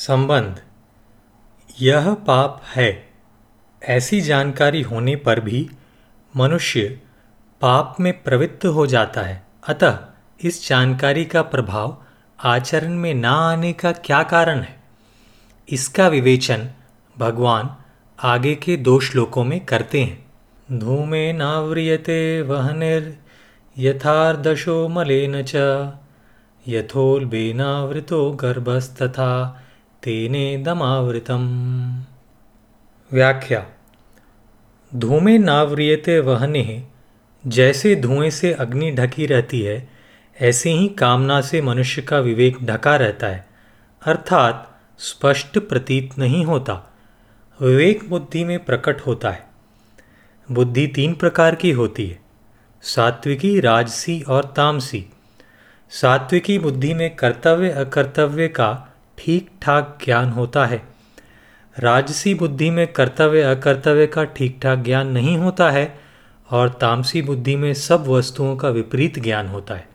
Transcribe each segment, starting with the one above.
संबंध। यह पाप है। ऐसी जानकारी होने पर भी मनुष्य पाप में प्रवृत्त हो जाता है। अतः इस जानकारी का प्रभाव आचरण में ना आने का क्या कारण है? इसका विवेचन भगवान आगे के दो श्लोकों में करते हैं। धूमे नाव्रियते वहनिर यथार्दशो मलेन च। यथोल्बेनावृतो गर्भस्तथा। तेने दमावृतम व्याख्या। धूमे नाव्रियते वहने, जैसे धुएँ से अग्नि ढकी रहती है, ऐसे ही कामना से मनुष्य का विवेक ढका रहता है। अर्थात, स्पष्ट प्रतीत नहीं होता। विवेक बुद्धि में प्रकट होता है। बुद्धि तीन प्रकार की होती है। सात्विकी, राजसी और तामसी। सात्विकी बुद्धि में कर्तव्य अकर्तव्य का ठीक ठाक ज्ञान होता है। राजसी बुद्धि में कर्तव्य अकर्तव्य का ठीक ठाक ज्ञान नहीं होता है और तामसी बुद्धि में सब वस्तुओं का विपरीत ज्ञान होता है।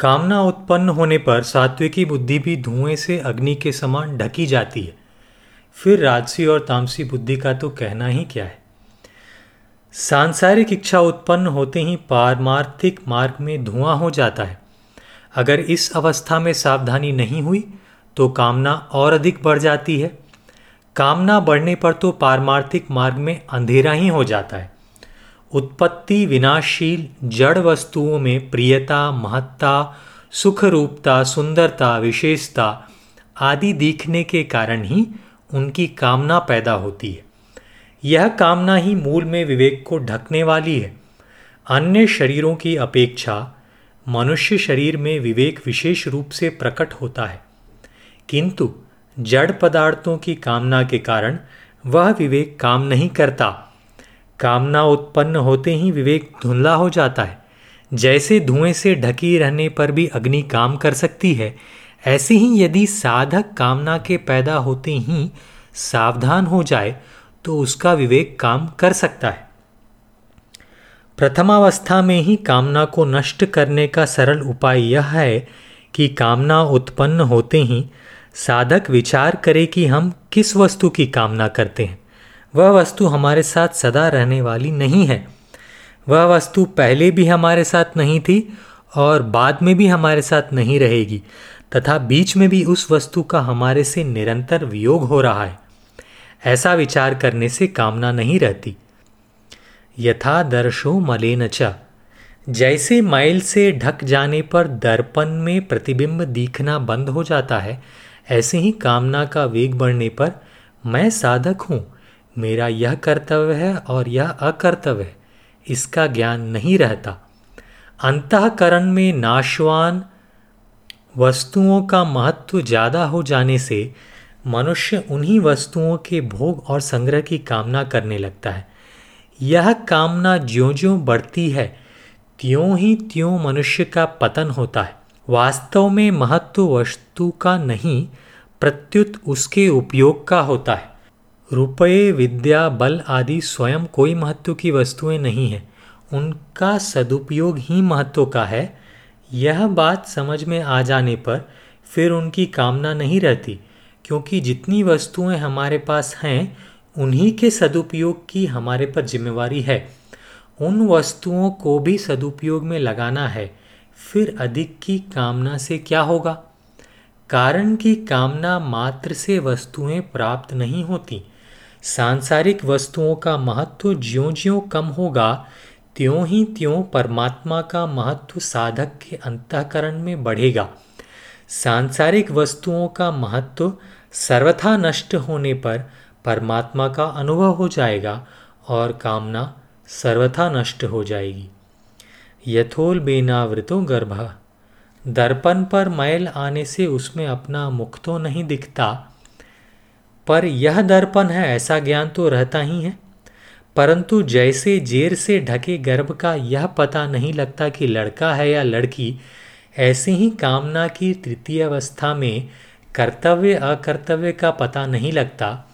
कामना उत्पन्न होने पर सात्विकी बुद्धि भी धुएँ से अग्नि के समान ढकी जाती है। फिर राजसी और तामसी बुद्धि का तो कहना ही क्या है? सांसारिक इच्छा उत्पन्न होते ही पारमार्थिक मार्ग में धुआँ हो जाता है। अगर इस अवस्था में सावधानी नहीं हुई तो कामना और अधिक बढ़ जाती है। कामना बढ़ने पर तो पारमार्थिक मार्ग में अंधेरा ही हो जाता है। उत्पत्ति विनाशशील जड़ वस्तुओं में प्रियता, महत्ता सुख रूपता सुंदरता, विशेषता आदि दिखने के कारण ही उनकी कामना पैदा होती है। यह कामना ही मूल में विवेक को ढकने वाली है। अन्य शरीरों की अपेक्षा मनुष्य शरीर में विवेक विशेष रूप से प्रकट होता है। किंतु जड़ पदार्थों की कामना के कारण वह विवेक काम नहीं करता। कामना उत्पन्न होते ही विवेक धुंधला हो जाता है। जैसे धुएँ से ढकी रहने पर भी अग्नि काम कर सकती है, ऐसे ही यदि साधक कामना के पैदा होते ही सावधान हो जाए तो उसका विवेक काम कर सकता है। प्रथमावस्था में ही कामना को नष्ट करने का सरल उपाय यह है कि कामना उत्पन्न होते ही साधक विचार करे कि हम किस वस्तु की कामना करते हैं। वह वस्तु हमारे साथ सदा रहने वाली नहीं है। वह वस्तु पहले भी हमारे साथ नहीं थी और बाद में भी हमारे साथ नहीं रहेगी तथा बीच में भी उस वस्तु का हमारे से निरंतर वियोग हो रहा है। ऐसा विचार करने से कामना नहीं रहती। यथा दर्शो मलेन च। जैसे मैल से ढक जाने पर दर्पण में प्रतिबिंब दिखना बंद हो जाता है, ऐसे ही कामना का वेग बढ़ने पर मैं साधक हूँ। मेरा यह कर्तव्य है और यह अकर्तव्य है। इसका ज्ञान नहीं रहता। अंतकरण में नाशवान वस्तुओं का महत्व ज़्यादा हो जाने से मनुष्य उन्हीं वस्तुओं के भोग और संग्रह की कामना करने लगता है। यह कामना ज्यो ज्यों बढ़ती है, त्यों ही त्यों मनुष्य का पतन होता है। वास्तव में महत्व वस्तु का नहीं, प्रत्युत उसके उपयोग का होता है। रुपये, विद्या, बल आदि स्वयं कोई महत्व की वस्तुएँ नहीं हैं। उनका सदुपयोग ही महत्व का है। यह बात समझ में आ जाने पर फिर उनकी कामना नहीं रहती, क्योंकि जितनी वस्तुएँ हमारे पास हैं उन्हीं के सदुपयोग की हमारे पर जिम्मेवारी है। उन वस्तुओं को भी सदुपयोग में लगाना है। फिर अधिक की कामना से क्या होगा? कारण की कामना मात्र से वस्तुएँ प्राप्त नहीं होती। सांसारिक वस्तुओं का महत्व ज्यों ज्यों कम होगा त्यों ही त्यों परमात्मा का महत्व साधक के अंतकरण में बढ़ेगा। सांसारिक वस्तुओं का महत्व सर्वथा नष्ट होने पर परमात्मा का अनुभव हो जाएगा और कामना सर्वथा नष्ट हो जाएगी। यथोल बेनावृतो गर्भ। दर्पण पर मैल आने से उसमें अपना मुख तो नहीं दिखता, पर यह दर्पण है, ऐसा ज्ञान तो रहता ही है। परंतु जैसे जेर से ढके गर्भ का यह पता नहीं लगता कि लड़का है या लड़की, ऐसे ही कामना की तृतीय अवस्था में कर्तव्य अकर्तव्य का पता नहीं लगता।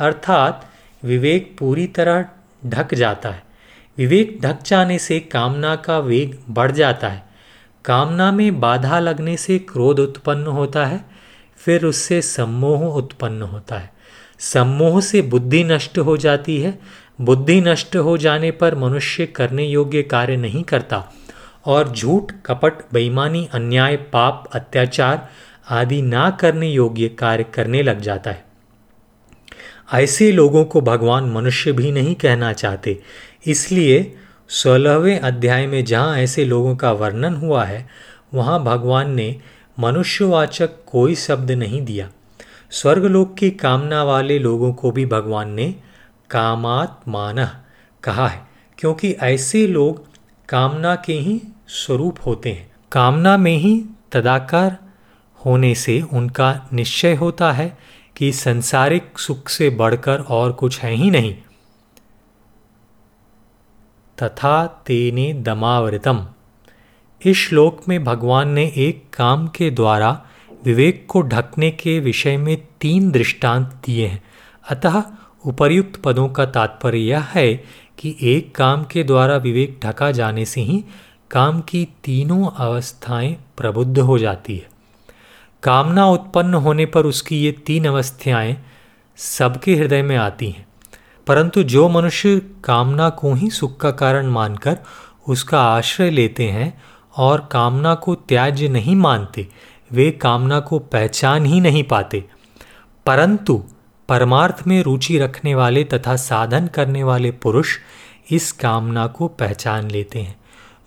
अर्थात विवेक पूरी तरह ढक जाता है। विवेक ढक जाने से कामना का वेग बढ़ जाता है। कामना में बाधा लगने से क्रोध उत्पन्न होता है, फिर उससे सम्मोह उत्पन्न होता है। सम्मोह से बुद्धि नष्ट हो जाती है। बुद्धि नष्ट हो जाने पर मनुष्य करने योग्य कार्य नहीं करता और झूठ, कपट, बेईमानी, अन्याय, पाप, अत्याचार आदि ना करने योग्य कार्य करने लग जाता है। ऐसे लोगों को भगवान मनुष्य भी नहीं कहना चाहते। इसलिए सोलहवें अध्याय में जहाँ ऐसे लोगों का वर्णन हुआ है, वहाँ भगवान ने मनुष्यवाचक कोई शब्द नहीं दिया। स्वर्गलोक की कामना वाले लोगों को भी भगवान ने कामात्मान कहा है, क्योंकि ऐसे लोग कामना के ही स्वरूप होते हैं। कामना में ही तदाकार होने से उनका निश्चय होता है कि संसारिक सुख से बढ़कर और कुछ है ही नहीं। तथा तेने दमावृतम। इस श्लोक में भगवान ने एक काम के द्वारा विवेक को ढकने के विषय में तीन दृष्टांत दिए हैं। अतः उपर्युक्त पदों का तात्पर्य यह है कि एक काम के द्वारा विवेक ढका जाने से ही काम की तीनों अवस्थाएँ प्रबुद्ध हो जाती है। कामना उत्पन्न होने पर उसकी ये तीन अवस्थाएँ सबके हृदय में आती हैं। परंतु जो मनुष्य कामना को ही सुख का कारण मानकर उसका आश्रय लेते हैं और कामना को त्याज्य नहीं मानते, वे कामना को पहचान ही नहीं पाते। परंतु परमार्थ में रुचि रखने वाले तथा साधन करने वाले पुरुष इस कामना को पहचान लेते हैं।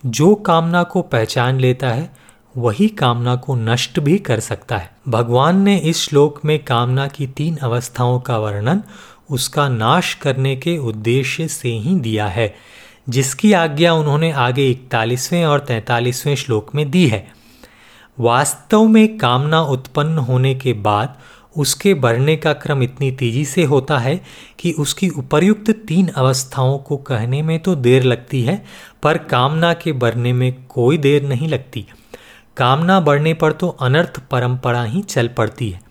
जो कामना को पहचान लेता है वही कामना को नष्ट भी कर सकता है। भगवान ने इस श्लोक में कामना की तीन अवस्थाओं का वर्णन उसका नाश करने के उद्देश्य से ही दिया है, जिसकी आज्ञा उन्होंने आगे इकतालीसवें और तैंतालीसवें श्लोक में दी है। वास्तव में कामना उत्पन्न होने के बाद उसके बढ़ने का क्रम इतनी तेज़ी से होता है कि उसकी उपर्युक्त तीन अवस्थाओं को कहने में तो देर लगती है, पर कामना के बढ़ने में कोई देर नहीं लगती। कामना बढ़ने पर तो अनर्थ परंपरा ही चल पड़ती है।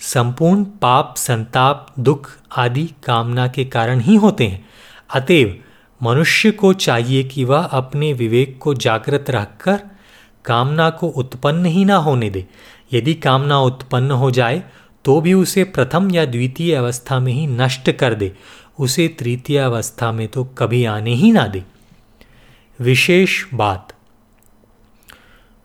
संपूर्ण पाप, संताप, दुख आदि कामना के कारण ही होते हैं। अतएव मनुष्य को चाहिए कि वह अपने विवेक को जागृत रखकर कामना को उत्पन्न ही ना होने दे। यदि कामना उत्पन्न हो जाए तो भी उसे प्रथम या द्वितीय अवस्था में ही नष्ट कर दे। उसे तृतीय अवस्था में तो कभी आने ही ना दे। विशेष बात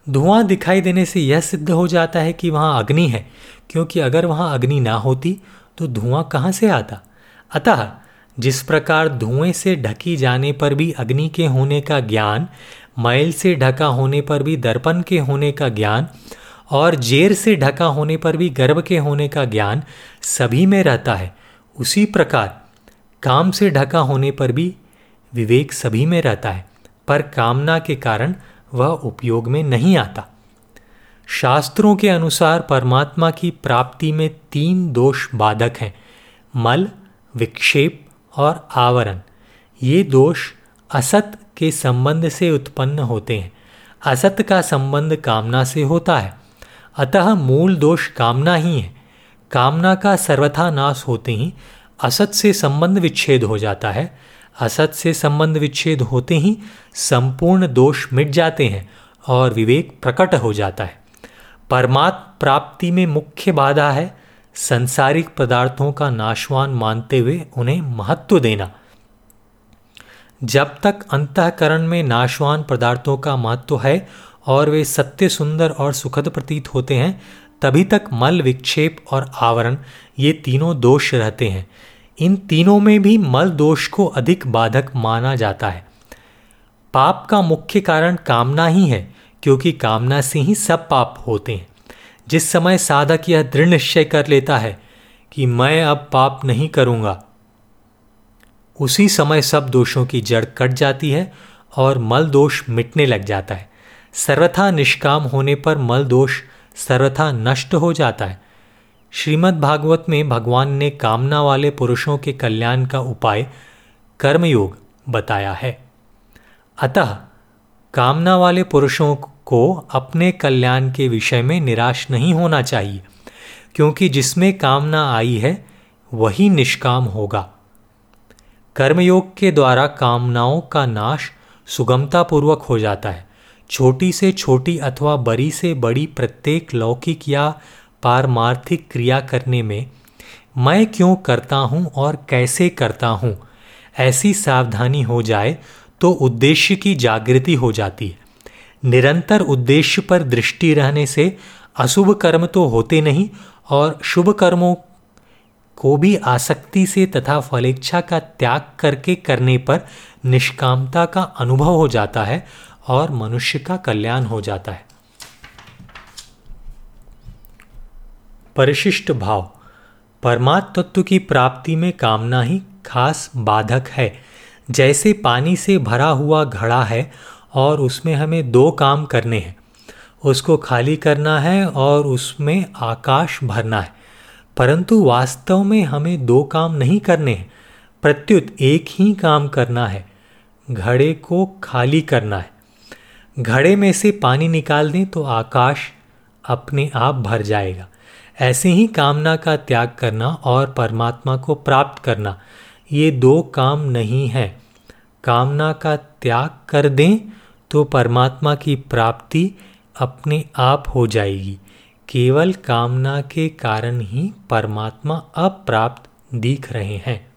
धुआँ दिखाई देने से यह सिद्ध हो जाता है कि वहाँ अग्नि है, क्योंकि अगर वहाँ अग्नि ना होती तो धुआँ कहाँ से आता? अतः, जिस प्रकार धुएँ से ढकी जाने पर भी अग्नि के होने का ज्ञान, मैल से ढका होने पर भी दर्पण के होने का ज्ञान, और जेर से ढका होने पर भी गर्भ के होने का ज्ञान सभी में रहता है, उसी प्रकार काम से ढका होने पर भी विवेक सभी में रहता है। पर कामना के कारण वह उपयोग में नहीं आता। शास्त्रों के अनुसार परमात्मा की प्राप्ति में तीन दोष बाधक हैं, मल, विक्षेप और आवरण। ये दोष असत के संबंध से उत्पन्न होते हैं। असत का संबंध कामना से होता है। अतः मूल दोष कामना ही है। कामना का सर्वथा नाश होते ही असत से संबंध विच्छेद हो जाता है। असत से संबंध विच्छेद होते ही संपूर्ण दोष मिट जाते हैं और विवेक प्रकट हो जाता है। परमात्म प्राप्ति में मुख्य बाधा है संसारिक पदार्थों का नाशवान मानते हुए उन्हें महत्व देना। जब तक अंतकरण में नाशवान पदार्थों का महत्व है और वे सत्य, सुंदर और सुखद प्रतीत होते हैं, तभी तक मल, विक्षेप और आवरण ये तीनों दोष रहते हैं। इन तीनों में भी मल दोष को अधिक बाधक माना जाता है। पाप का मुख्य कारण कामना ही है, क्योंकि कामना से ही सब पाप होते हैं। जिस समय साधक यह दृढ़ निश्चय कर लेता है कि मैं अब पाप नहीं करूँगा, उसी समय सब दोषों की जड़ कट जाती है और मल दोष मिटने लग जाता है। सर्वथा निष्काम होने पर मल दोष सर्वथा नष्ट हो जाता है। श्रीमद् भागवत में भगवान ने कामना वाले पुरुषों के कल्याण का उपाय कर्मयोग बताया है। अतः कामना वाले पुरुषों को अपने कल्याण के विषय में निराश नहीं होना चाहिए, क्योंकि जिसमें कामना आई है, वही निष्काम होगा। कर्मयोग के द्वारा कामनाओं का नाश सुगमतापूर्वक हो जाता है। छोटी से छोटी अथवा बड़ी से बड़ी प्रत्येक लौकिक या पारमार्थिक क्रिया करने में मैं क्यों करता हूँ और कैसे करता हूँ? ऐसी सावधानी हो जाए तो उद्देश्य की जागृति हो जाती है। निरंतर उद्देश्य पर दृष्टि रहने से अशुभ कर्म तो होते नहीं और शुभ कर्मों को भी आसक्ति से तथा फलेच्छा का त्याग करके करने पर निष्कामता का अनुभव हो जाता है और मनुष्य का कल्याण हो जाता है। परिशिष्ट भाव। परमात्म तत्व की प्राप्ति में कामना ही खास बाधक है। जैसे पानी से भरा हुआ घड़ा है और उसमें हमें दो काम करने हैं। उसको खाली करना है और उसमें आकाश भरना है। परंतु वास्तव में हमें दो काम नहीं करने हैं, प्रत्युत एक ही काम करना है, घड़े को खाली करना है। घड़े में से पानी निकाल दें तो आकाश अपने आप भर जाएगा। ऐसे ही कामना का त्याग करना और परमात्मा को प्राप्त करना, ये दो काम नहीं है। कामना का त्याग कर दें तो परमात्मा की प्राप्ति अपने आप हो जाएगी। केवल कामना के कारण ही परमात्मा अप्राप्त दिख रहे हैं।